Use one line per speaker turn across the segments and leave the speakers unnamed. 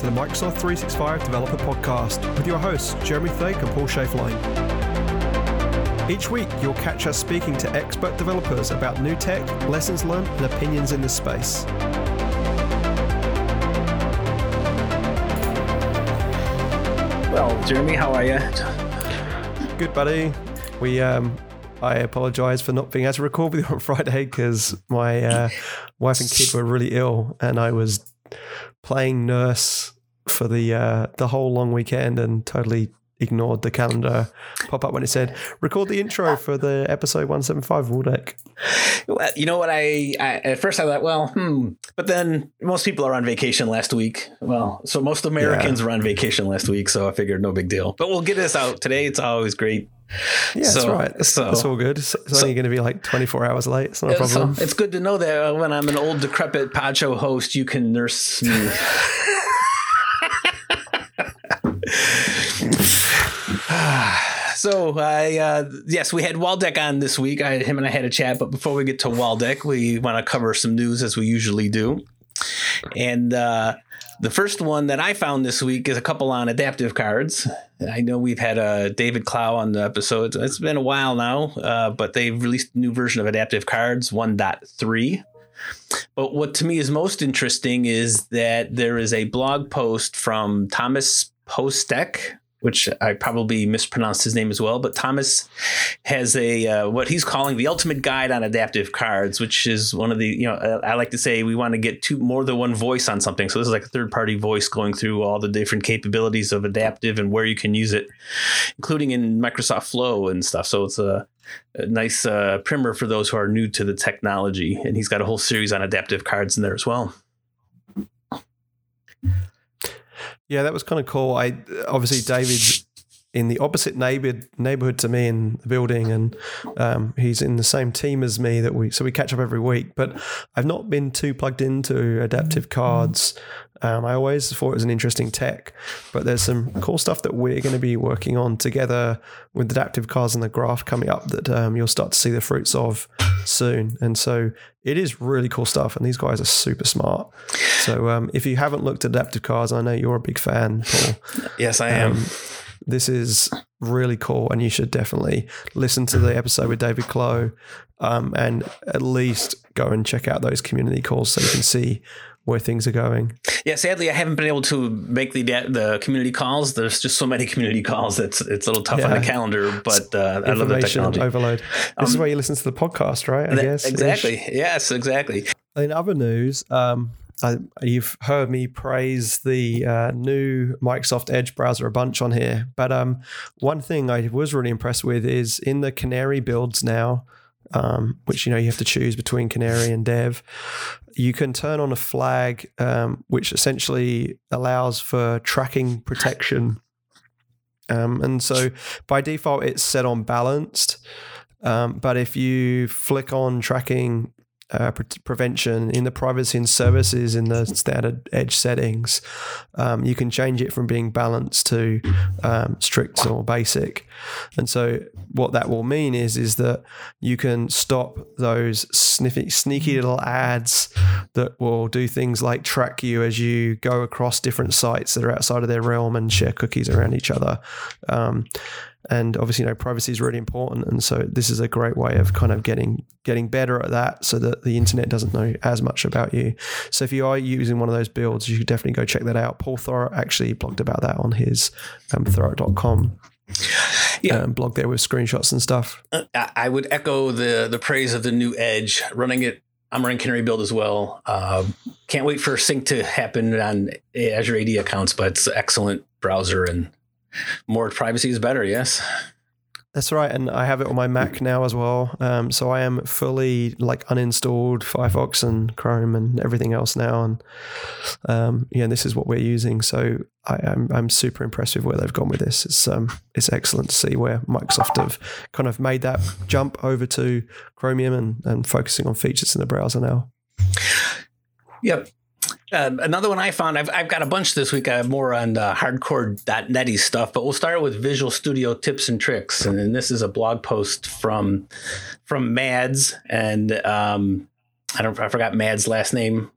to the Microsoft 365 Developer Podcast with your hosts, Jeremy Thake and Paul Schaeflein. Each week, you'll catch us speaking to expert developers about new tech, lessons learned, and opinions in this space.
Well, Jeremy, how are you?
Good, buddy. We um, I apologize for not being able to record with you on Friday because my uh, wife and kid were really ill, and I was playing nurse for the uh, the whole long weekend and totally ignored the calendar pop up when it said record the intro for the episode 175 Waldek.
Well, you know what? I, I, at first I thought, well, hmm. But then most people are on vacation last week. Well, so most Americans yeah. were on vacation last week, so I figured no big deal. But we'll get this out today. It's always great.
Yeah, so, that's right. So that's all good. It's, it's so, only going to be like 24 hours late. It's not a problem.
So it's good to know that when I'm an old decrepit pod show host, you can nurse me. so I uh, yes, we had Waldek on this week. I, him and I had a chat, but before we get to Waldek, we want to cover some news as we usually do. And uh, the first one that I found this week is a couple on adaptive cards. I know we've had uh, David Claux on the episode. It's been a while now, uh, but they've released a new version of adaptive cards 1.3. But what to me is most interesting is that there is a blog post from Thomas Postek, which I probably mispronounced his name as well. But Thomas has a uh, what he's calling the ultimate guide on adaptive cards, which is one of the you know I like to say we want to get two more than one voice on something. So this is like a third party voice going through all the different capabilities of adaptive and where you can use it, including in Microsoft Flow and stuff. So it's a, a nice uh, primer for those who are new to the technology, and he's got a whole series on adaptive cards in there as well.
Yeah, that was kind of cool. I obviously David's in the opposite neighbor neighborhood to me in the building, and um, he's in the same team as me. That we so we catch up every week. But I've not been too plugged into adaptive cards. Um, I always thought it was an interesting tech, but there's some cool stuff that we're going to be working on together with adaptive cards and the graph coming up that um, you'll start to see the fruits of soon. And so it is really cool stuff, and these guys are super smart. So um, if you haven't looked at adaptive cards, I know you're a big fan, Paul.
Yes, I am um,
this is really cool, and you should definitely listen to the episode with David Claux, um, and at least go and check out those community calls so you can see where things are going.
Yeah, sadly, I haven't been able to make the the community calls. There's just so many community calls. It's it's a little tough yeah. on the calendar, but uh, I love the technology.
overload. This um, is where you listen to the podcast, right? I
that, guess exactly. Ish. Yes, exactly.
In other news, um, I, you've heard me praise the uh, new Microsoft Edge browser a bunch on here, but um, one thing I was really impressed with is in the Canary builds now, um, which you know you have to choose between Canary and Dev. You can turn on a flag, um, which essentially allows for tracking protection. Um, and so by default, it's set on balanced. Um, but if you flick on tracking uh, pre- prevention in the privacy and services in the standard edge settings, um, you can change it from being balanced to um, strict or basic. And so what that will mean is is that you can stop those sniffy, sneaky little ads that will do things like track you as you go across different sites that are outside of their realm and share cookies around each other. Um, and obviously you know privacy is really important. And so this is a great way of kind of getting getting better at that so that the internet doesn't know as much about you. So if you are using one of those builds you should definitely go check that out. Paul thurrott actually blogged about that on his um, thurrott.com yeah. Um, blog there with screenshots and stuff.
Uh, i would echo the the praise of the new edge. Running it I'm running Canary Build as well. Uh, can't wait for sync to happen on Azure AD accounts, but it's an excellent browser and more privacy is better. Yes.
That's right, and I have it on my Mac now as well. Um, so I am fully like uninstalled Firefox and Chrome and everything else now, and um, yeah, this is what we're using. So I, am I'm, I'm super impressed with where they've gone with this. It's um it's excellent to see where Microsoft have kind of made that jump over to Chromium and and focusing on features in the browser now.
Yep. Uh, another one I found, I've, I've got a bunch this week. I have more on uh, hardcore.netty stuff, but we'll start with Visual Studio tips and tricks. And, and this is a blog post from from Mads, and um, I don't I forgot Mads' last name.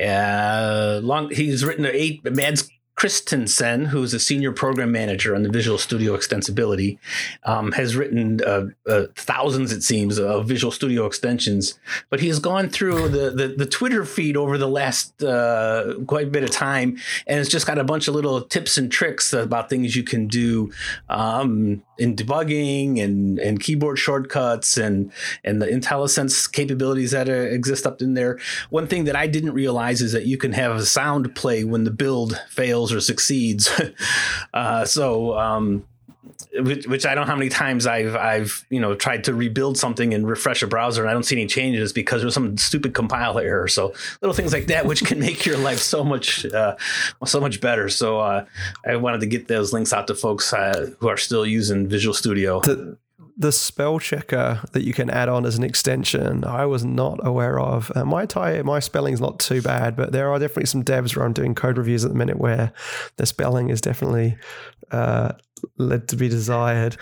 Uh, long, he's written eight. Mads Kristensen, who's a senior program manager on the Visual Studio Extensibility, um, has written uh, uh, thousands, it seems, of Visual Studio extensions. But he has gone through the, the, the Twitter feed over the last uh, quite a bit of time, and it's just got a bunch of little tips and tricks about things you can do um, in debugging and, and keyboard shortcuts and and the IntelliSense capabilities that uh, exist up in there. One thing that I didn't realize is that you can have a sound play when the build fails or succeeds. uh, so um, which, which, I don't know how many times I've I've you know tried to rebuild something and refresh a browser and I don't see any changes because there's some stupid compile error. So little things like that which can make your life so much uh, so much better. So uh, I wanted to get those links out to folks uh, who are still using Visual Studio.
The spell checker that you can add on as an extension, I was not aware of. Uh, my tie, my spelling's not too bad, but there are definitely some devs where I'm doing code reviews at the minute where the spelling is definitely uh, led to be desired.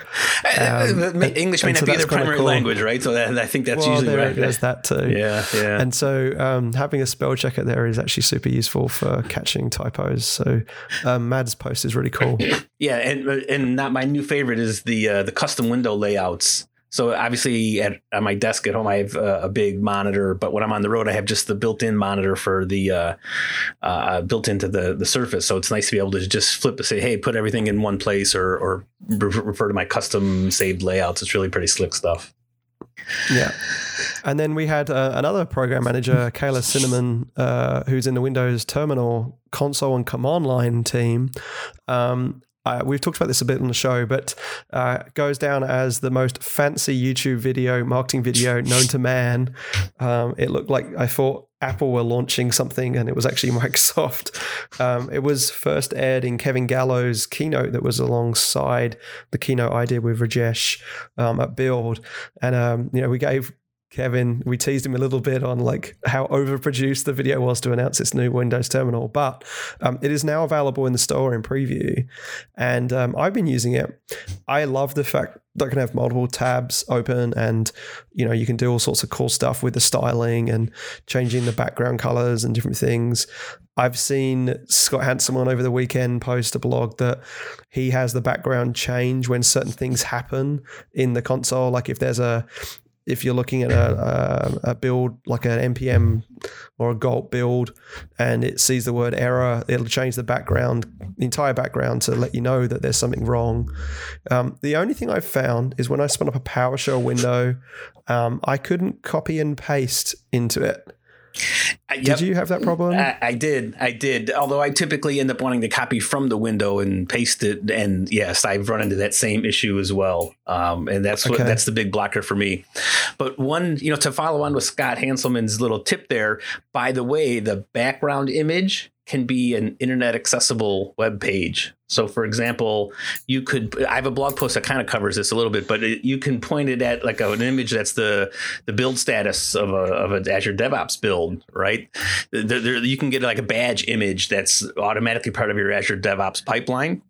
Um, English may not so be their primary cool. language, right? So that, I think that's well, usually
there,
right.
There's that too.
Yeah, yeah.
And so um, having a spell checker there is actually super useful for catching typos. So um, Mad's post is really cool.
yeah, and and not my new favorite is the uh, the custom window layouts. So obviously at, at, my desk at home, I have a, a, big monitor, but when I'm on the road, I have just the built-in monitor for the uh, uh, built into the the Surface. So it's nice to be able to just flip and say, "Hey, put everything in one place," or or refer to my custom saved layouts. It's really pretty slick stuff.
Yeah. And then we had uh, another program manager, Kayla Cinnamon, uh, who's in the Windows Terminal console and command line team. Um, uh, we've talked about this a bit on the show, but uh, goes down as the most fancy YouTube video, marketing video known to man. Um, it looked like I thought Apple were launching something, and it was actually Microsoft. Um, it was first aired in Kevin Gallo's keynote that was alongside the keynote I did with Rajesh um, at Build, and um, you know we gave Kevin, we teased him a little bit on like how overproduced the video was to announce its new Windows terminal, but um, it is now available in the store in preview, and um, I've been using it. I love the fact that I can have multiple tabs open, and you know you can do all sorts of cool stuff with the styling and changing the background colors and different things. I've seen Scott Hanselman over the weekend post a blog that he has the background change when certain things happen in the console. Like if there's a if you're looking at a, a, a, build like an npm or a gulp build and it sees the word error it'll change the background the entire background to let you know that there's something wrong. Um, the only thing i've found is when i spun up a powershell window um, i couldn't copy and paste into it Yep. Did you have that problem?
I, I, did. I did. Although I typically end up wanting to copy from the window and paste it. And yes, I've run into that same issue as well. Um, and that's what okay. that's the big blocker for me. But one, you know, to follow on with Scott Hanselman's little tip there. By the way, the background image can be an internet accessible web page. So, for example, you could. I have a blog post that kind of covers this a little bit, but it, you can point it at like an image that's the the build status of a of an Azure DevOps build, right? The, the, you can get like a badge image that's automatically part of your Azure DevOps pipeline.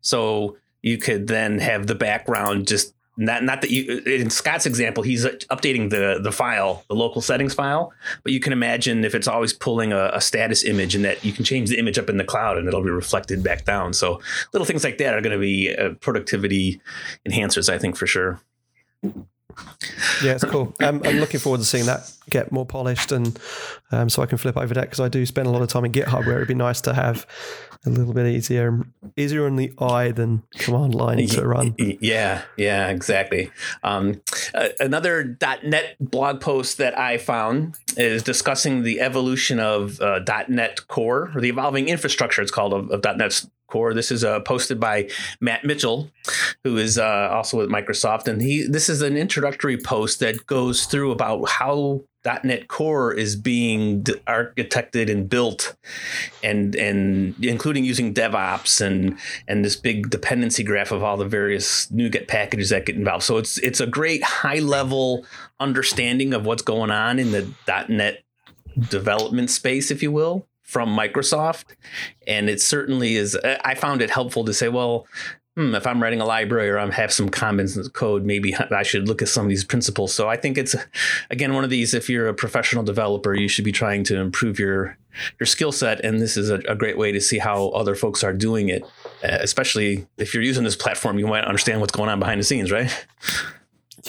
So you could then have the background just not not that you in Scott's example, he's updating the the file, the local settings file. But you can imagine if it's always pulling a, a, status image, and that you can change the image up in the cloud, and it'll be reflected back down. So little things like that are going to be uh, productivity enhancers, I think for sure.
Yeah, it's cool. Um, I'm looking forward to seeing that get more polished, and um, so I can flip over that because I do spend a lot of time in GitHub, where it'd be nice to have a little bit easier, easier on the eye than command line to run.
Yeah, yeah, exactly. Um, uh, another .NET blog post that I found is discussing the evolution of uh, .NET Core or the evolving infrastructure. It's called of, of .NET Core. This is uh, posted by Matt Mitchell, who is uh, also with Microsoft, and he. This is an introductory post that goes through about how .NET Core is being architected and built, and and including using DevOps and and this big dependency graph of all the various NuGet packages that get involved. So it's it's a great high level understanding of what's going on in the .NET development space, if you will, from Microsoft, and it certainly is. I found it helpful to say, well, hmm, if I'm writing a library or I have some comments in the code, maybe I should look at some of these principles. So I think it's again one of these. If you're a professional developer, you should be trying to improve your your skill set, and this is a, a, great way to see how other folks are doing it. Uh, especially if you're using this platform, you might understand what's going on behind the scenes, right?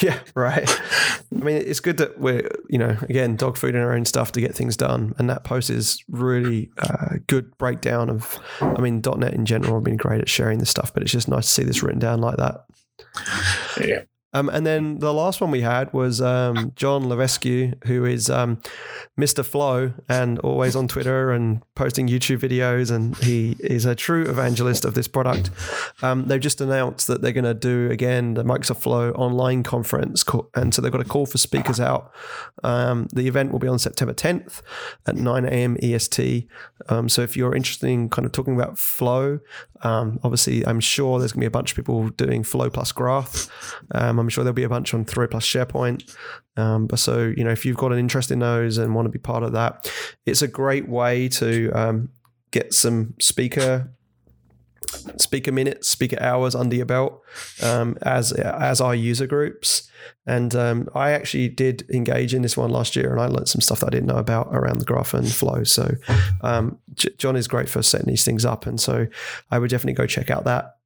Yeah, right. I mean, it's good that we're, you know, again, dog food and our own stuff to get things done. And that post is really uh, good breakdown of, I mean, .NET in general have been great at sharing this stuff, but it's just nice to see this written down like that.
Yeah.
Um, and then the last one we had was um, John Levesque, who is um, Mr. Flow and always on Twitter and posting YouTube videos. And he is a true evangelist of this product. Um, they've just announced that they're going to do again the Microsoft Flow online conference. And so they've got a call for speakers out. Um, the event will be on September 10th at 9 a.m. EST. Um, so if you're interested in kind of talking about Flow, obviously, I'm sure there's going to be a bunch of people doing Flow plus Graph. I'm sure there'll be a bunch on Flow plus SharePoint. Um, but so, you know, if you've got an interest in those and want to be part of that, it's a great way to um, get some speaker speaker minutes, speaker hours under your belt um, as as our user groups. And um, I actually did engage in this one last year, and I learned some stuff that I didn't know about around the graph and flow. So um, J- John is great for setting these things up, and so I would definitely go check out that.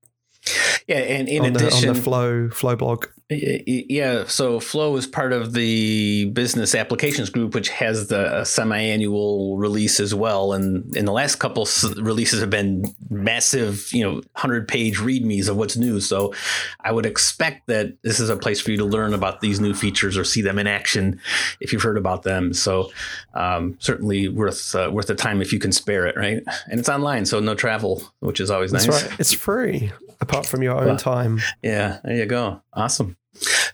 Yeah, and in
on
addition,
the, on the Flow Flow blog.
Yeah, so Flow is part of the business applications group, which has the semi-annual release as well. And in the last couple releases have been massive, you know, hundred-page readmes of what's new. So I would expect that this is a place for you to learn about these new features or see them in action if you've heard about them. So um, certainly worth uh, worth the time if you can spare it, right? And it's online, so no travel, which is always
That's
nice.
Right. It's free apart from your own well, time.
Yeah, there you go. Awesome.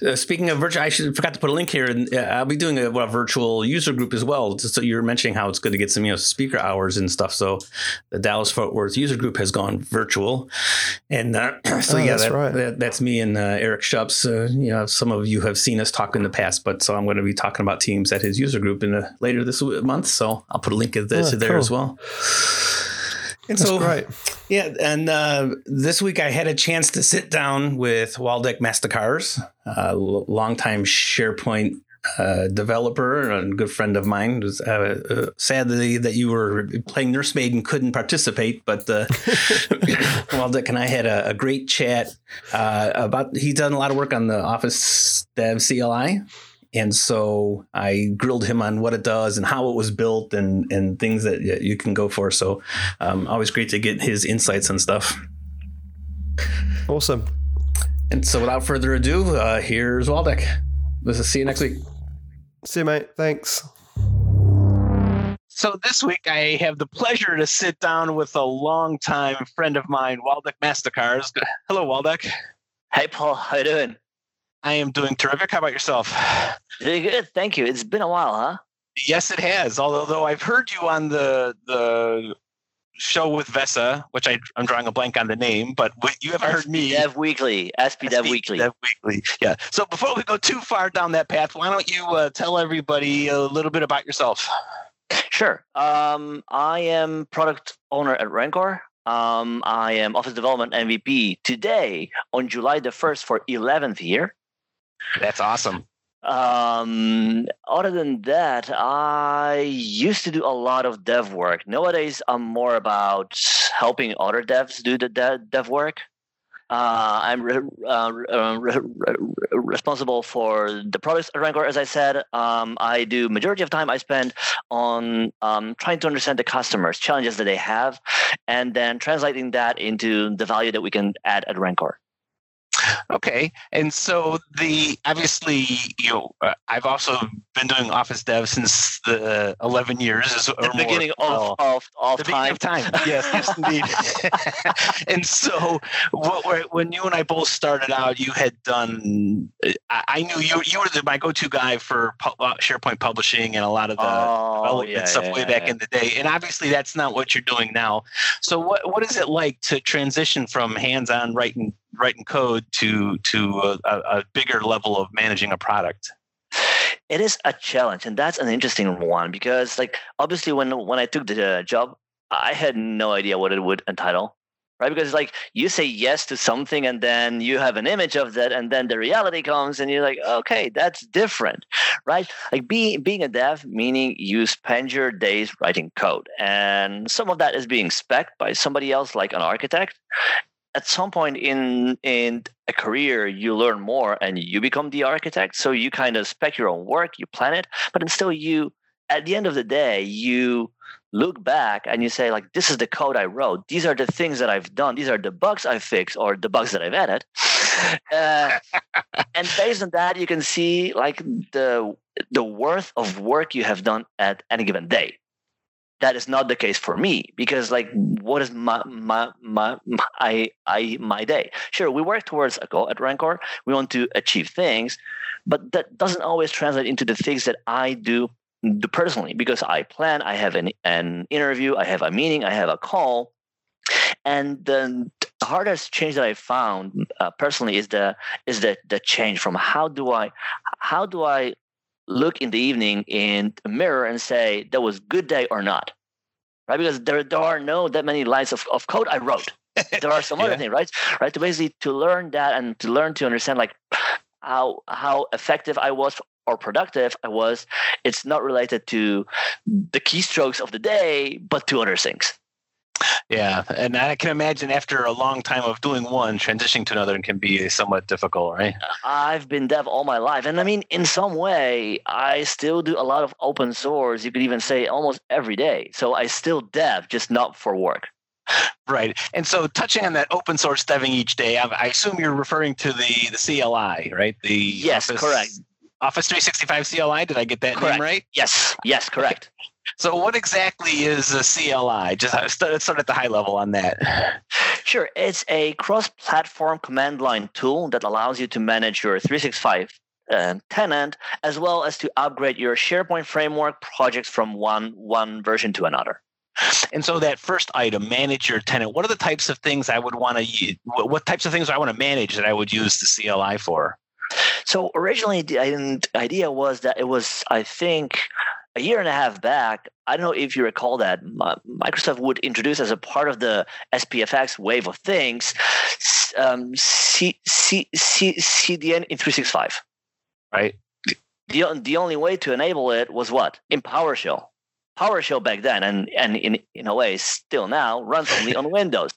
Uh, speaking of virtual, I should forgot to put a link here, and uh, I'll be doing a, a, virtual user group as well. So you're mentioning how it's good to get some you know speaker hours and stuff. So the Dallas Fort Worth user group has gone virtual, and uh, so oh, yeah,
that's
that,
right.
that, that's me and uh, Eric Shupps. Uh, you know, some of you have seen us talk in the past, but so I'm going to be talking about teams at his user group in later this month. So I'll put a link of this oh, there cool. as well. And
That's
so,
great.
Yeah, and uh, this week I had a chance to sit down with Waldek Mastykarz, a longtime SharePoint uh, developer and a good friend of mine. Was uh, uh, sadly that you were playing nursemaid and couldn't participate, but uh, Waldek and I had a, a great chat uh, about. He's done a lot of work on the Office Dev CLI, and so I grilled him on what it does and how it was built and and things that you can go for. So um, always great to get his insights and stuff.
Awesome.
And so without further ado, uh, here's Waldek. Let's see you next week.
See you, mate. Thanks.
So this week I have the pleasure to sit down with a longtime friend of mine, Waldek Mastykarz. Hello, Waldek.
Hey, Paul. How you doing?
I am doing terrific. How about yourself?
Doing good, thank you. It's been a while, huh?
Yes, it has. Although I've heard you on the the show with Vesa, which I, am drawing a blank on the name, but you haven't heard me.
Dev Weekly, SP Dev Weekly.
Dev Weekly, yeah. So before we go too far down that path, why don't you uh, tell everybody a little bit about yourself?
Sure. Um, I am product owner at Rencore. Um, I am Office Development MVP today on July the 1st for 11th year.
That's awesome.
Um, other than that, I used to do a lot of dev work. Nowadays, I'm more about helping other devs do the dev, work. Uh, I'm re- uh, uh re- re- responsible for the products at Rencore. As I said, um, I do majority of time I spend on um, trying to understand the customers, challenges that they have, and then translating that into the value that we can add at Rencore.
Okay, and so the obviously you know uh, I've also been doing Office Dev since the eleven years
is the beginning of, of, of
the
time.
of time. Yes, yes, indeed. and so what, when you and I both started out, you had done. I, I knew you you were the, my go-to guy for pu- uh, SharePoint publishing and a lot of the oh, development yeah, stuff yeah, way yeah, back in the day. And obviously, that's not what you're doing now. So what what is it like to transition from hands-on writing writing code to to a, a bigger level of managing a product?
It is a challenge, and that's an interesting one because, like, obviously, when when I took the uh, job, I had no idea what it would entitle. right? Because like you say yes to something and then you have an image of that and then the reality comes and you're like, okay, that's different, right? Like being being a dev meaning you spend your days writing code and some of that is being spec by somebody else like an architect. At some point in in a career, you learn more and you become the architect. So you kind of spec your own work, you plan it, but still you at the end of the day, you look back and you say like this is the code i wrote. These are the things that i've done. These are the bugs i fixed or the bugs that i've added. Uh, and based on that you can see like the the worth of work you have done at any given day that is not the case for me because like what is my my my, my I, I my day sure we work towards a goal at Rencore we want to achieve things but that doesn't always translate into the things that i do do personally because I plan, I have an, an interview, I have a meeting, I have a call. And the hardest change that I found uh, personally is the is the the change from how do I how do I look in the evening in a mirror and say that was good day or not, right? Because there there are no that many lines of, of code I wrote. there are some yeah. other things, right? Right. To basically to learn that and to learn to understand like how how effective I was or productive I was, it's not related to the keystrokes of the day, but to other things.
Yeah, and I can imagine after a long time of doing one, transitioning to another can be somewhat difficult, right?
I've been dev all my life, and I mean, in some way, I still do a lot of open source. You could even say almost every day. So I still dev, just not for work.
Right, and so touching on that open source deving each day, I, assume you're referring to the the CLI, right? The
yes,
Office,
correct.
Office 365 CLI. Did I get that
correct.
name right?
Yes, yes, correct.
So, what exactly is a CLI? Just uh, start, start at the high level on that.
Sure. It's a cross platform command line tool that allows you to manage your 365 um, tenant as well as to upgrade your SharePoint framework projects from one, one version to another.
And so that first item, manage your tenant. What are the types of things I would want to? What types of things I want to manage that I would use the CLI for?
So originally, the idea was that it was, I think, a year and a half back. I don't know if you recall that Microsoft would introduce as a part of the SPFX wave of things, um, C, C, C, CDN in 365.
Right.
The, the only way to enable it was what? In PowerShell. PowerShell back then, and, and in, in a way still now, runs only on Windows.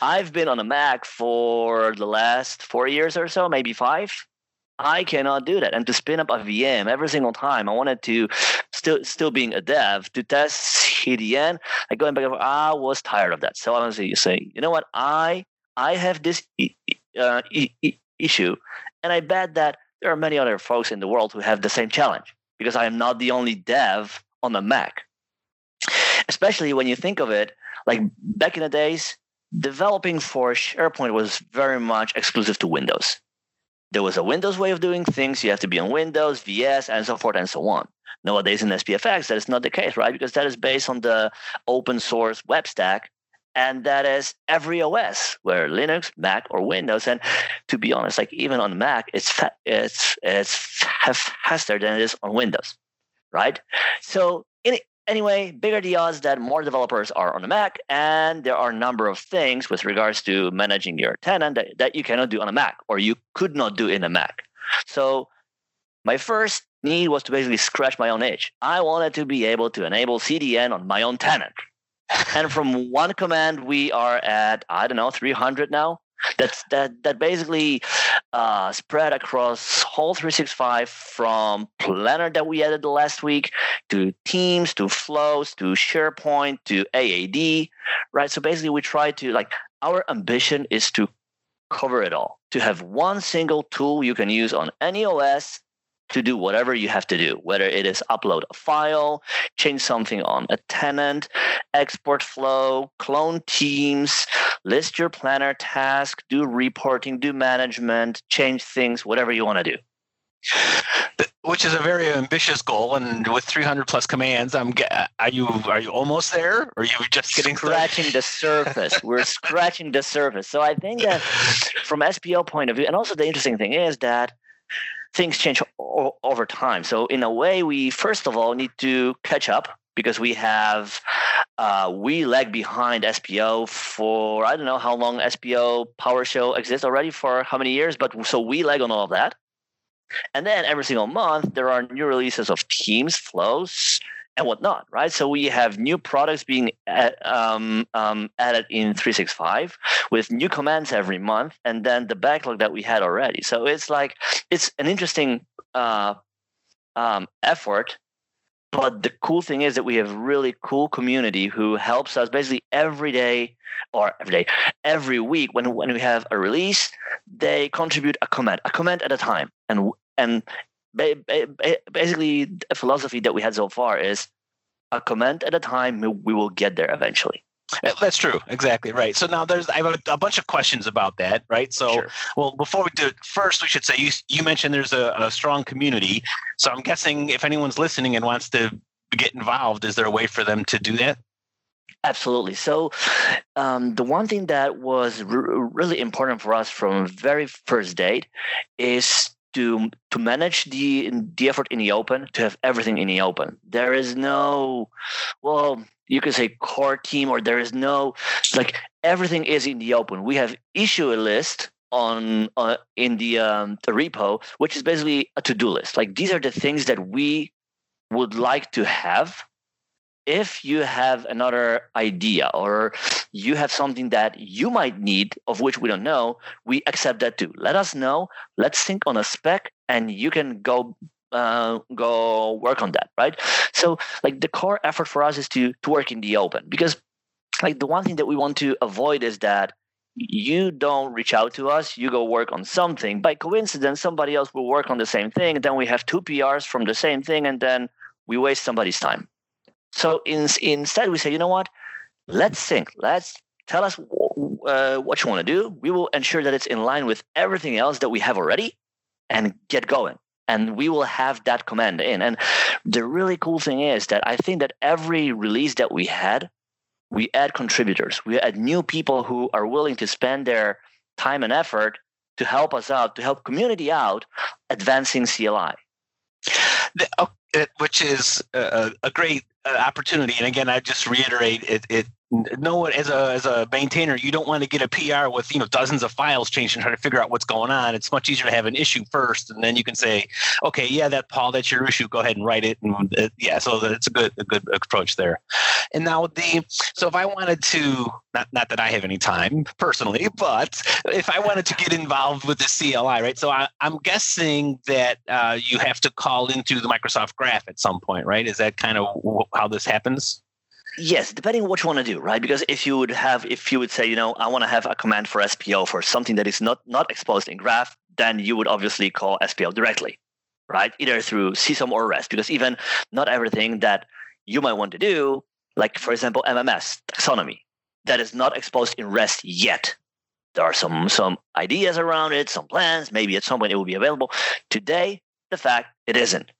I've been on a Mac for the last four years or so, maybe five. I cannot do that. And to spin up a VM every single time, I wanted to still still being a dev to test CDN. I going back. I was tired of that. So I was saying, you know what? I I have this uh, issue, and I bet that there are many other folks in the world who have the same challenge because I am not the only dev on the Mac. Especially when you think of it, like back in the days, developing for SharePoint was very much exclusive to Windows. There was a Windows way of doing things. You have to be on Windows, VS, and so forth and so on. Nowadays in SPFX, that is not the case, right? Because that is based on the open source web stack. And that is every OS, where Linux, Mac, or Windows. And to be honest, like even on Mac, it's fa- it's it's faster than it is on Windows, right? So in anyway, bigger the odds that more developers are on the Mac, and there are a number of things with regards to managing your tenant that, that you cannot do on a Mac or you could not do in a Mac. So my first need was to basically scratch my own itch. I wanted to be able to enable CDN on my own tenant. and from one command, we are at, I don't know, 300 now. That's that that basically uh, spread across whole 365 from Planner that we added last week to Teams to Flows to SharePoint to AAD, right? So basically, we try to like our ambition is to cover it all to have one single tool you can use on any OS to do whatever you have to do, whether it is upload a file, change something on a tenant, export flow, clone teams, list your planner task, do reporting, do management, change things, whatever you want to do.
Which is a very ambitious goal, and with 300 plus commands, I'm. Are you are you almost there, or are you just getting
scratching
started?
the surface? We're scratching the surface. So I think that from SPO point of view, and also the interesting thing is that things change o- over time. So in a way, we first of all need to catch up because we have uh, we lag behind SPO for I don't know how long SPO PowerShell exists already for how many years, but so we lag on all of that. And then every single month there are new releases of teams, flows, and whatnot, right? So we have new products being add, um, um, added in 365 with new commands every month, and then the backlog that we had already. So it's like it's an interesting uh, um, effort. But the cool thing is that we have really cool community who helps us basically every day or every day, every week when when we have a release, they contribute a comment, a comment at a time, and and basically a philosophy that we had so far is a comment at a time we will get there eventually.
That's true. Exactly right. So now there's i have a, a bunch of questions about that right? So sure. well before we do it first we should say you you mentioned there's a, a strong community. So i'm guessing if anyone's listening and wants to get involved is there a way for them to do that?
Absolutely. So, um, the one thing that was r- really important for us from very first date is to to manage the the effort in the open to have everything in the open. There is no well you could say core team or there is no like everything is in the open. We have issue a list on uh, in the um, the repo which is basically a to-do list. Like these are the things that we would like to have if you have another idea or you have something that you might need of which we don't know we accept that too. Let us know. Let's think on a spec and you can go uh, go work on that right? So like the core effort for us is to to work in the open because like the one thing that we want to avoid is that you don't reach out to us you go work on something. By coincidence somebody else will work on the same thing and then we have two prs from the same thing and then we waste somebody's time so in, instead, we say, you know what? Let's think. Let's tell us uh, what you want to do. We will ensure that it's in line with everything else that we have already and get going. And we will have that command in. And the really cool thing is that I think that every release that we had, we add contributors. We add new people who are willing to spend their time and effort to help us out, to help community out, advancing CLI.
The, it, which is a, a great uh, opportunity. And again, I just reiterate it, it no one as a as a maintainer you don't want to get a pr with you know dozens of files changed and try to figure out what's going on. It's much easier to have an issue first and then you can say okay yeah that paul that's your issue go ahead and write it and uh, yeah so it's a good a good approach there. And now the so if i wanted to not not that i have any time personally but if i wanted to get involved with the cli right so I, am guessing that uh, you have to call into the microsoft graph at some point right? Is that kind of how this happens
Yes, depending on what you want to do, right? Because if you would have, if you would say, you know, I want to have a command for SPO for something that is not not exposed in Graph, then you would obviously call SPO directly, right? Either through CSOM or REST, because even not everything that you might want to do, like for example, MMS taxonomy, that is not exposed in REST yet. There are some some ideas around it, some plans. Maybe at some point it will be available. Today, the fact it isn't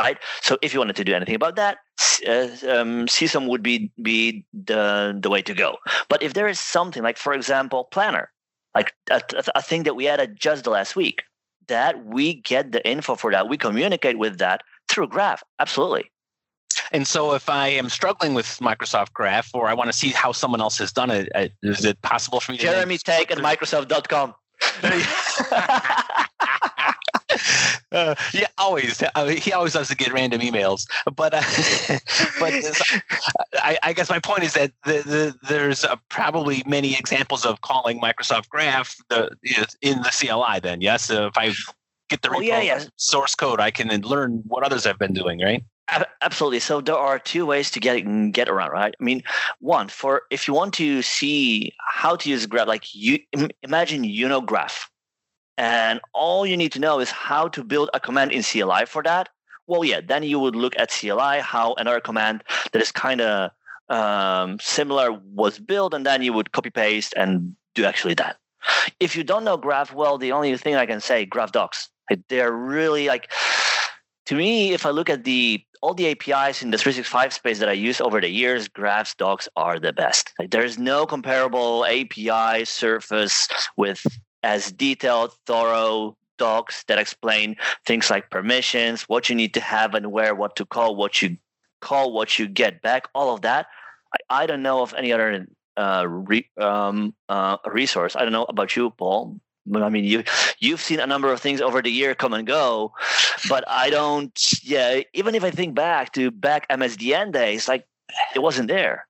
right? So if you wanted to do anything about that, uh, um, CSOM would be be the the way to go. But if there is something like, for example, Planner, like a, a thing that we added just the last week, that we get the info for that, we communicate with that through Graph. Absolutely.
And so, if I am struggling with Microsoft Graph, or I want to see how someone else has done it, uh, it possible for me
to? Jeremy Thake at Microsoft.com.
uh, yeah, always. Uh, he always loves to get random emails. But uh, but I, I, guess my point is that the, the, there's uh, probably many examples of calling Microsoft Graph the, in the CLI. Then yes, if I get the oh, yeah, yeah. source code, I can learn what others have been doing. Right.
Absolutely. So there are two ways to get get around, right? I mean, one for if you want to see how to use graph, like you imagine you know graph, and all you need to know is how to build a command in CLI for that. Well, yeah, then you would look at CLI, how another command that is kind of um, similar was built, and then you would copy paste and do actually that. If you don't know Graph, well, the only thing I can say, Graph docs. They're really like, to me, if I look at the all the APIs in the 365 space that I use over the years, Graphs docs are the best. Like, there's no comparable API surface with as detailed, thorough docs that explain things like permissions, what you need to have and where, what to call, what you call, what you get back, all of that. I, I don't know of any other uh, re, um, uh, resource. I don't know about you, Paul. But I mean, you you've seen a number of things over the year come and go, but I don't. Yeah, even if I think back to back MSDN days, like it wasn't there.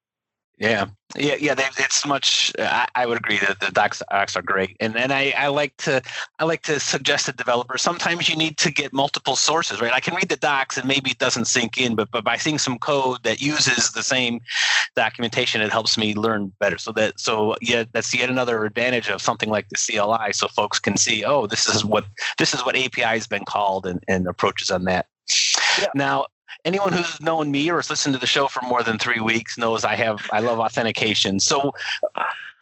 Yeah, yeah, yeah. They, it's much. I, I, would agree that the docs, docs are great, and and I, I like to I like to suggest to developers sometimes you need to get multiple sources, right? I can read the docs and maybe it doesn't sink in, but but by seeing some code that uses the same documentation, it helps me learn better. So that so yeah, that's yet another advantage of something like the CLI, so folks can see, oh, this is what this is what API has been called, and, and approaches on that. Yeah. Now, anyone who's known me or has listened to the show for more than three weeks knows I have I love authentication. So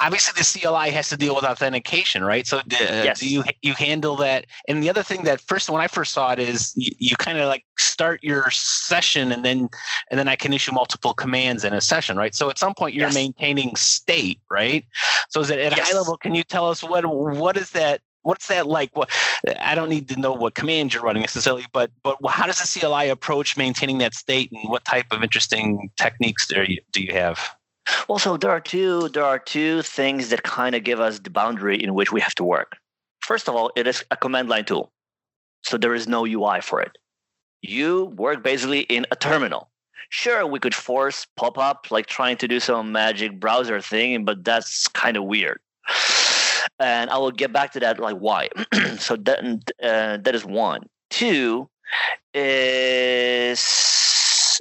obviously the CLI has to deal with authentication, right? So do, uh, yes. do you you handle that? And the other thing that first when I first saw it is you, you kind of like start your session and then and then I can issue multiple commands in a session, right? So at some point you're yes. maintaining state, right? So is it at yes. high level? Can you tell us what what is that what's that like? What I don't need to know what command you're running necessarily, but but how does the CLI approach maintaining that state, and what type of interesting techniques do you, do you have?
Well, so there are two there are two things that kind of give us the boundary in which we have to work. First of all, it is a command line tool, so there is no UI for it. You work basically in a terminal. Sure, we could force pop up like trying to do some magic browser thing, but that's kind of weird and I will get back to that, like why. so that uh, that is one. Two is,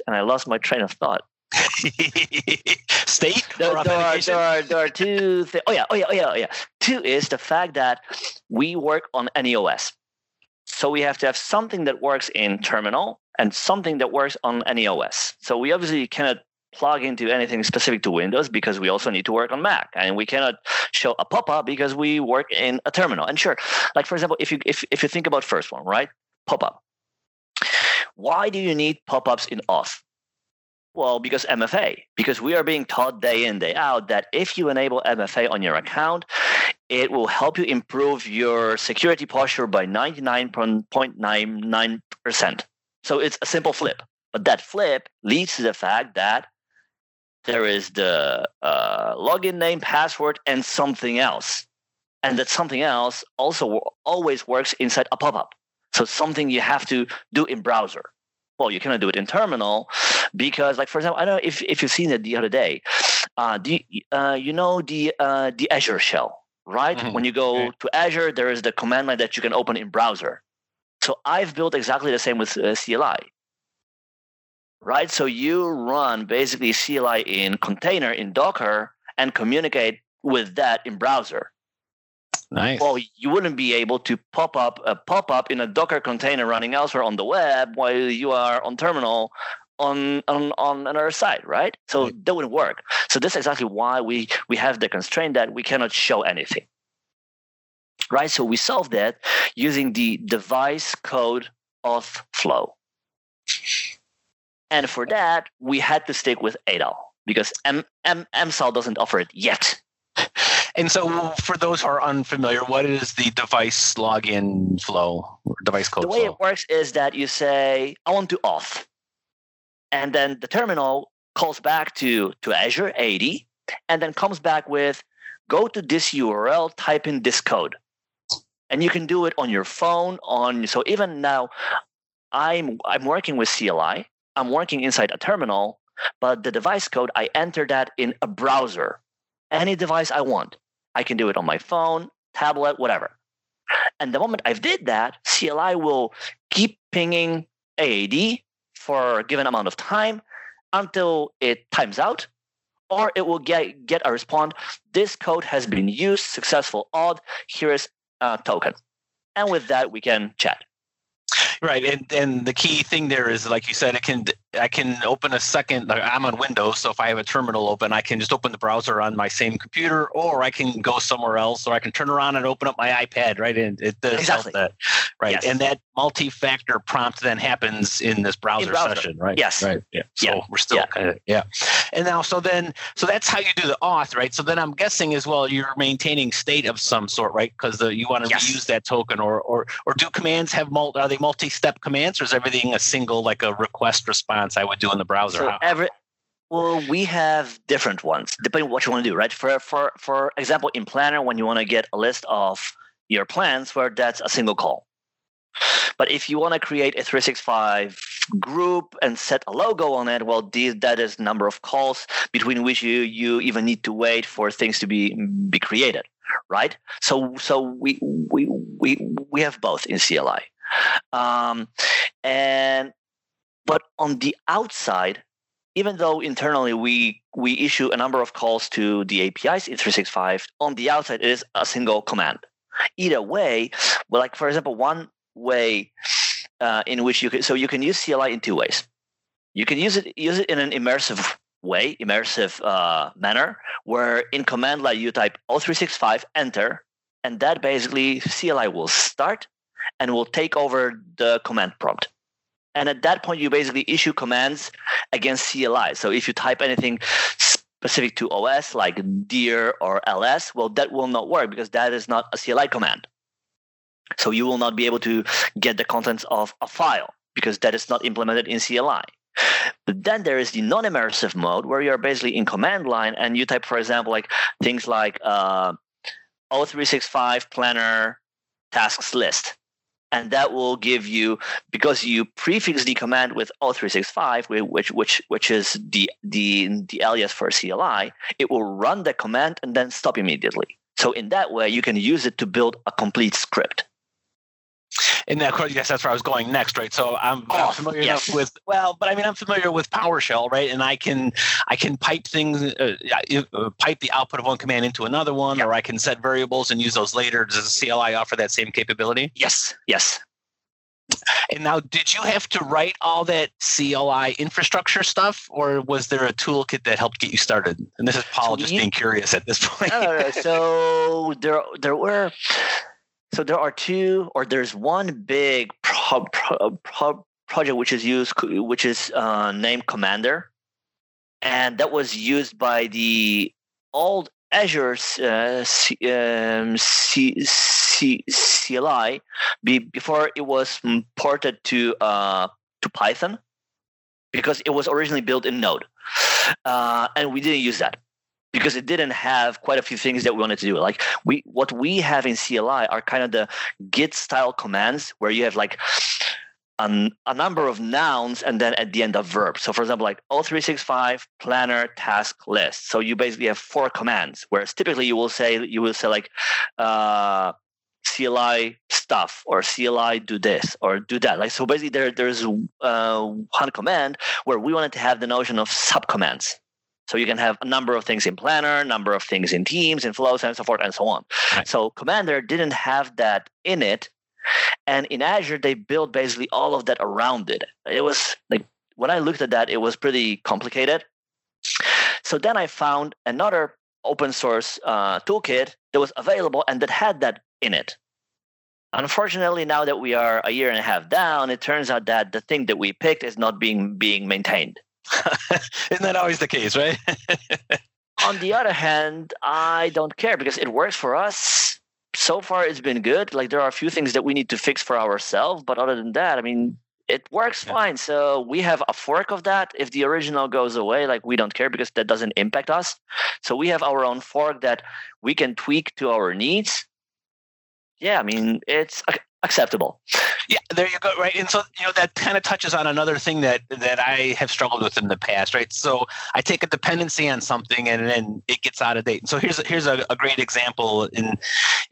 and I lost my train of thought.
State
there, there, are, there, are, there are two things. Oh yeah, oh yeah, oh yeah, oh yeah. Two is the fact that we work on any OS. So we have to have something that works in terminal and something that works on any OS. So we obviously cannot plug into anything specific to Windows because we also need to work on Mac, and we cannot show a pop-up because we work in a terminal. And sure, like for example, if you if if you think about first one, right, pop-up. Why do you need pop-ups in auth? Well, because MFA, because we are being taught day in, day out that if you enable MFA on your account, it will help you improve your security posture by 99.99%. So it's a simple flip. But that flip leads to the fact that there is the uh, login name, password, and something else. And that something else also always works inside a pop up. So something you have to do in browser. Well, you cannot do it in terminal because, like for example, I don't know if, if you've seen it the other day. Uh, the, uh, you know the uh, the Azure shell, right? Mm-hmm. When you go okay. to Azure, there is the command line that you can open in browser. So I've built exactly the same with uh, CLI right? So you run basically CLI in container in Docker and communicate with that in browser.
Nice.
Well, you wouldn't be able to pop up a pop up in a Docker container running elsewhere on the web while you are on terminal on on, on another site, right? So right. that wouldn't work. So this is exactly why we we have the constraint that we cannot show anything. Right? So we solve that using the device code auth flow. And for that, we had to stick with ADAL because M- M- MSAL doesn't offer it yet.
And so, for those who are unfamiliar, what is the device login flow, device code?
The way
flow?
it works is that you say, "I want to auth," and then the terminal calls back to to Azure AD, and then comes back with, "Go to this URL, type in this code," and you can do it on your phone. On so even now, I'm I'm working with CLI, I'm working inside a terminal, but the device code, I enter that in a browser. Any device I want. I can do it on my phone, tablet, whatever. And the moment I've did that, CLI will keep pinging AAD for a given amount of time until it times out, or it will get, get a response. This code has been used, successful auth, here is a token. And with that, we can chat.
Right, and and the key thing there is, like you said, it can I can open a second. I'm on Windows, so if I have a terminal open, I can just open the browser on my same computer, or I can go somewhere else, or I can turn around and open up my iPad. Right, and it does
exactly.
that. Right, yes. and that multi-factor prompt then happens in this browser,
in browser.
session. Right.
Yes.
Right. Yeah. So
yeah.
we're still
yeah.
kind of yeah. And now, so then, so that's how you do the auth, right? So then I'm guessing as well, you're maintaining state of some sort, right? Because you want to
yes.
reuse that token, or or or do commands have multi? Are they multi-step commands, or is everything a single like a request response? I would do in the browser.
So every well, we have different ones depending on what you want to do, right? For for for example, in Planner, when you want to get a list of your plans, where that's a single call. But if you want to create a 365 group and set a logo on it, well, these, that is number of calls between which you you even need to wait for things to be be created, right? So so we we we we have both in CLI, um, and but on the outside, even though internally we we issue a number of calls to the APIs in 365, on the outside it is a single command. Either way, well, like for example, one way uh, in which you can so you can use CLI in two ways. You can use it use it in an immersive way, immersive uh, manner, where in command line you type O365 enter, and that basically CLI will start and will take over the command prompt. And at that point, you basically issue commands against CLI. So if you type anything specific to OS like dir or ls, well, that will not work because that is not a CLI command. So you will not be able to get the contents of a file because that is not implemented in CLI. But then there is the non-immersive mode where you're basically in command line and you type, for example, like things like uh, O365 planner tasks list. And that will give you because you prefix the command with O365, which which which is the the the alias for CLI, it will run the command and then stop immediately. So in that way, you can use it to build a complete script.
And that, of course, yes, that's where I was going next, right? So I'm, I'm
Oh,
familiar
yes.
enough with well, but I mean, I'm familiar with PowerShell, right? And I can I can pipe things, uh, uh, pipe the output of one command into another one, or I can set variables and use those later. Does the CLI offer that same capability?
Yes, yes.
And now, did you have to write all that CLI infrastructure stuff, or was there a toolkit that helped get you started? And this is Paul
So
just
you-
being curious at this point.
No. So there, there were, so there are two, or there's one big pro, pro, pro, project which is used, which is uh, named Commander, and that was used by the old Azure uh, C, um, C, C, CLI be, before it was ported to uh, to Python because it was originally built in Node, uh, and we didn't use that because it didn't have quite a few things that we wanted to do. Like we, what we have in CLI are kind of the Git style commands where you have like an, a number of nouns and then at the end a verb. So for example, like O365 planner task list. So you basically have four commands, whereas typically you will say you will say like uh, CLI stuff or CLI do this or do that. Like so basically there there's uh, one command where we wanted to have the notion of subcommands. So you can have a number of things in Planner, number of things in Teams, in Flows, and so forth and so on.
Right.
So Commander didn't have that in it, and in Azure they built basically all of that around it. It was like when I looked at that, it was pretty complicated. So then I found another open source uh, toolkit that was available and that had that in it. Unfortunately, now that we are a year and a half down, it turns out that the thing that we picked is not being being maintained.
Isn't that always the case, right?
On the other hand, I don't care because it works for us. So far, it's been good. Like there are a few things that we need to fix for ourselves, but other than that, I mean, it works
Yeah.
fine. So we have a fork of that. If the original goes away, like we don't care because that doesn't impact us. So we have our own fork that we can tweak to our needs. Yeah, I mean, it's acceptable.
Yeah, there you go. Right, and so you know that kind of touches on another thing that that I have struggled with in the past. Right, so I take a dependency on something and then it gets out of date. And so here's here's a, a great example. In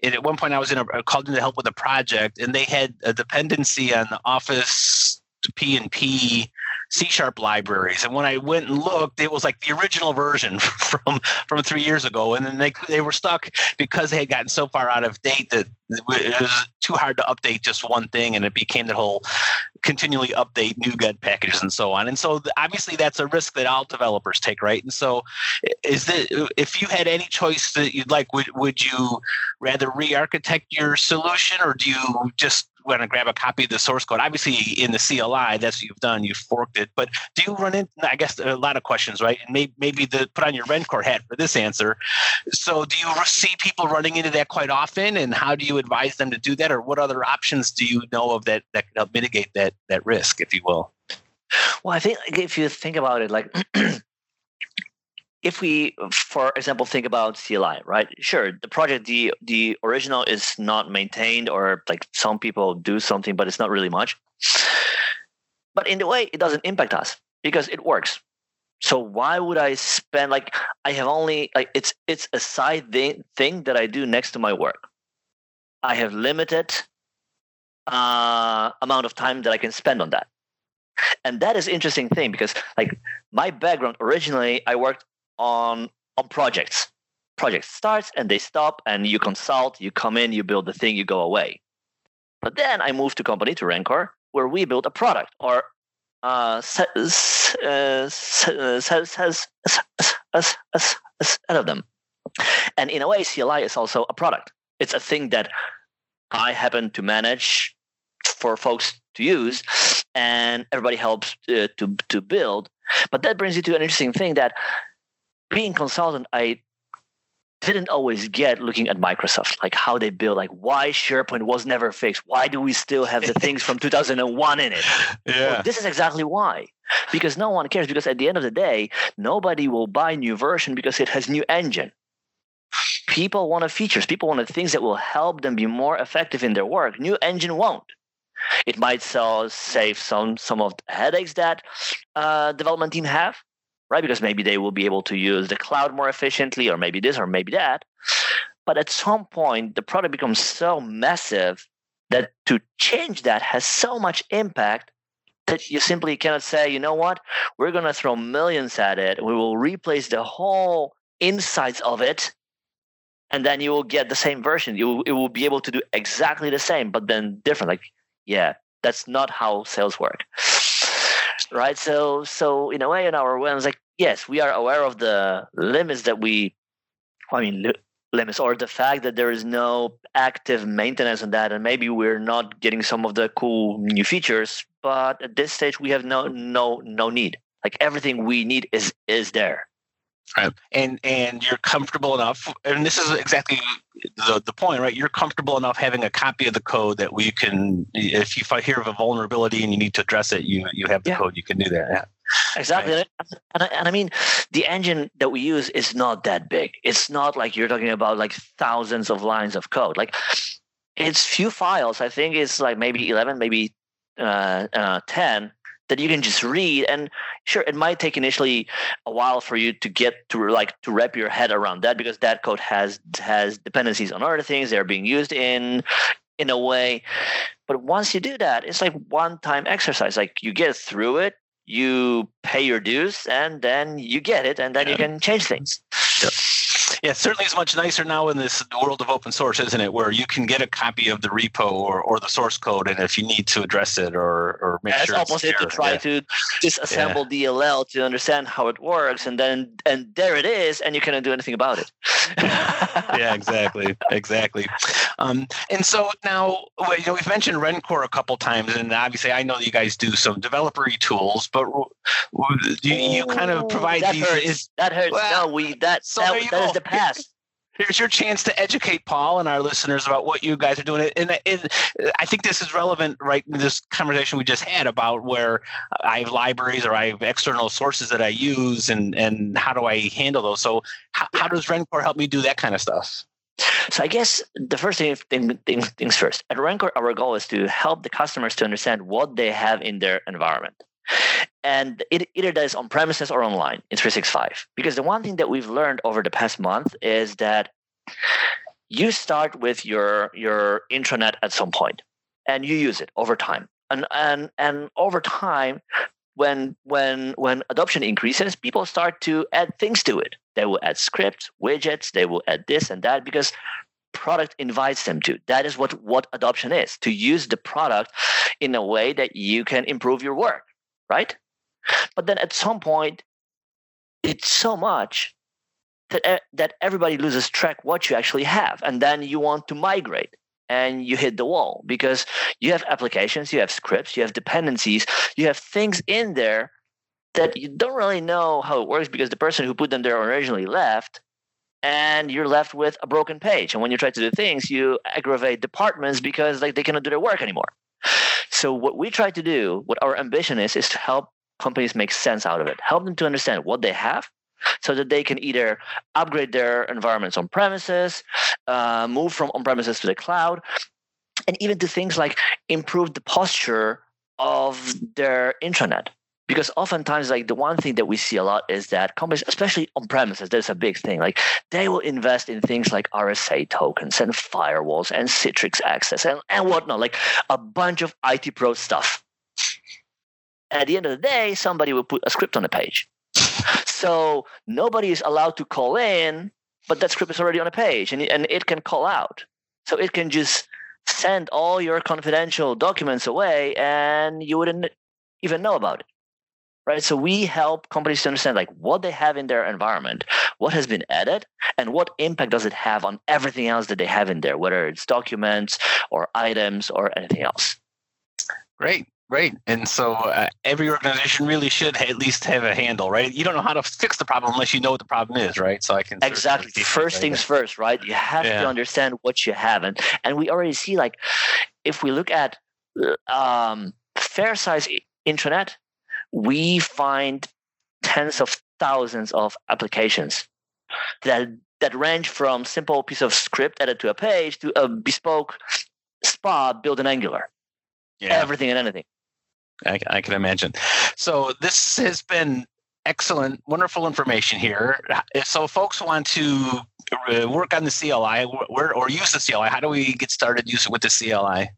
at one point, I was in a called in to help with a project, and they had a dependency on the Office P and P C sharp libraries. And when I went and looked, it was like the original version from from three years ago. And then they they were stuck because they had gotten so far out of date that it was too hard to update just one thing, and it became the whole continually update NuGet packages and so on. And so obviously that's a risk that all developers take, right? And so is that if you had any choice that you'd like, would would you rather re-architect your solution, or do you just want to grab a copy of the source code? Obviously, in the CLI, that's what you've done. You've forked it, but do you run into? I guess a lot of questions, right? And maybe maybe the put on your Rencore hat for this answer. So, do you see people running into that quite often, and how do you advise them to do that, or what other options do you know of that that could help mitigate that that risk, if you will?
Well, I think if you think about it, like if we, for example, think about CLI, right? Sure, the project, the the original is not maintained, or like some people do something, but it's not really much. But in a way, it doesn't impact us because it works. So why would I spend like I have only like it's it's a side thing, thing that I do next to my work. I have limited uh, amount of time that I can spend on that. And that is interesting thing because like my background originally I worked on on projects. Project starts and they stop and you consult, you come in, you build the thing, you go away. But then I moved to company to Rencore where we build a product or set, of them. And in a way, CLI is also a product. It's a thing that I happen to manage for folks to use, and everybody helps uh, to to build. But that brings you to an interesting thing that being consultant, I didn't always get looking at Microsoft, like how they build, like why SharePoint was never fixed. Why do we still have the things from 2001 in it?
Yeah.
Well, this is exactly why. Because no one cares. Because at the end of the day, nobody will buy new version because it has new engine. People want features. People want the things that will help them be more effective in their work. New engine won't. It might sell, save some some of the headaches that uh, development team have, right? Because maybe they will be able to use the cloud more efficiently, or maybe this, or maybe that. But at some point, the product becomes so massive that to change that has so much impact that you simply cannot say, you know what, we're going to throw millions at it. We will replace the whole insides of it. And then you will get the same version. You it will be able to do exactly the same, but then different. Like, yeah, that's not how sales work right? So, so in a way, in our way, I was like, yes, we are aware of the limits that we, I mean, li- limits or the fact that there is no active maintenance on that, and maybe we're not getting some of the cool new features. But at this stage, we have no, no, no need. Like everything we need is is there.
Right. And and you're comfortable enough, and this is exactly the, the point, right? You're comfortable enough having a copy of the code that we can, if you hear of a vulnerability and you need to address it, you you have the
Yeah.
code, you can do that. Yeah.
Exactly.
Right.
And, I, and I mean, the engine that we use is not that big. It's not like you're talking about like thousands of lines of code. Like it's few files. I think it's like maybe 11, maybe uh, uh, 10 that you can just read. And sure, it might take initially a while for you to get to like to wrap your head around that because that code has has dependencies on other things. They're being used in in a way. But once you do that, it's like one time exercise. Like you get through it, you pay your dues, and then you get it, and then you can change things.
Yeah, it certainly is much nicer now in this world of open source, isn't it? Where you can get a copy of the repo or, or the source code, and if you need to address it or or make
That's
sure it's
opposite to try
yeah.
to disassemble DLL to understand how it works, and then and there it is, and you cannot do anything about it.
yeah, exactly, exactly. Um, and so now, well, you know, we've mentioned Rencore a couple times, and obviously, I know you guys do some developery tools, but you, you kind of provide
that
these.
hurts.
Is,
that hurts.
Well,
no, we that
so
that, that is the past.
here's your chance to educate Paul and our listeners about what you guys are doing. And, and I think this is relevant, right? in This conversation we just had about where I have libraries or I have external sources that I use, and and how do I handle those? So, how, how does Rencore help me do that kind of stuff?
So I guess the first thing, thing, thing things first. At Rencore, our goal is to help the customers to understand what they have in their environment. And it, either that is on premises or online in 365. Because the one thing that we've learned over the past month is that you start with your your intranet at some point and you use it over time. And and and over time, when when when adoption increases, people start to add things to it. They will add scripts, widgets, they will add this and that because product invites them to. That is what what adoption is, to use the product in a way that you can improve your work, right? But then at some point it's so much that that everybody loses track what you actually have and then you want to migrate and you hit the wall because you have applications, you have scripts, you have dependencies, you have things in there that you don't really know how it works because the person who put them there originally left and you're left with a broken page and when you try to do things you aggravate departments because like they cannot do their work anymore so what we try to do what our ambition is is to help companies make sense out of it. Help them to understand what they have so that they can either upgrade their environments on premises, uh, move from on premises to the cloud, and even to things like improve the posture of their intranet. Because oftentimes, like the one thing that we see a lot is that companies, especially on premises, there's a big thing. Like they will invest in things like RSA tokens and firewalls and Citrix access and, and whatnot, like a bunch of IT pro stuff. At the end of the day, somebody will put a script on the page. So nobody is allowed to call in, but that script is already on a page and, and it can call out. So it can just send all your confidential documents away and you wouldn't even know about it right? So we help companies to understand like what they have in their environment what has been added and what impact does it have on everything else that they have in there whether it's documents or items or anything else.
Great great. And so uh, every organization really should at least have a handle right? You don't know how to fix the problem unless you know what the problem is right? So i can
exactly. first things first right? You have yeah. to understand what you have. And and we already see like if we look at um, fair size intranet we find tens of thousands of applications that that range from simple piece of script added to a page to a bespoke spa built in Angular. Yeah. Everything and anything.
I, I can imagine. So this has been excellent, wonderful information here. So, folks want to uh, work on the CLI or use the CLI. How do we get started using with the CLI?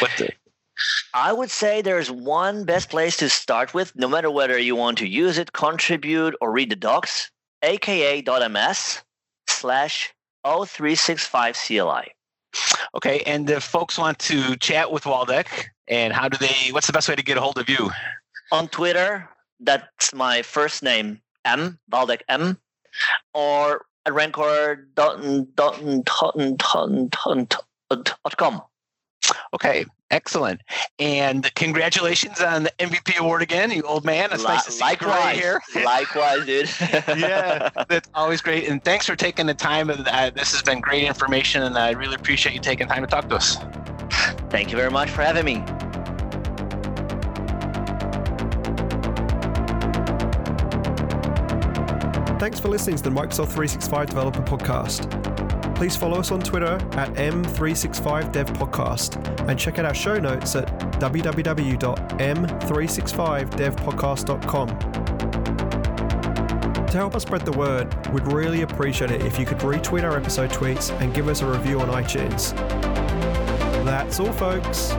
What the I would say there's one best place to start with, no matter whether you want to use it, contribute, or read the docs, aka.ms slash O365 CLI.
Okay, and if folks want to chat with Waldek, and how do they, what's the best way to get a hold of you?
On Twitter, that's my first name, M, Waldek M, or at rencore.com.
Okay, excellent. And congratulations on the MVP award again, you old man. It's nice to see
likewise,
you here.
likewise, dude.
yeah, that's always great. And thanks for taking the time. Uh, this has been great information, and I really appreciate you taking time to talk to us.
Thank you very much for having me.
Thanks for listening to the Microsoft 365 Developer Podcast. Please follow us on Twitter at M365DevPodcast and check out our show notes at www.m365devpodcast.com. To help us spread the word, we'd really appreciate it if you could retweet our episode tweets and give us a review on iTunes. That's all, folks.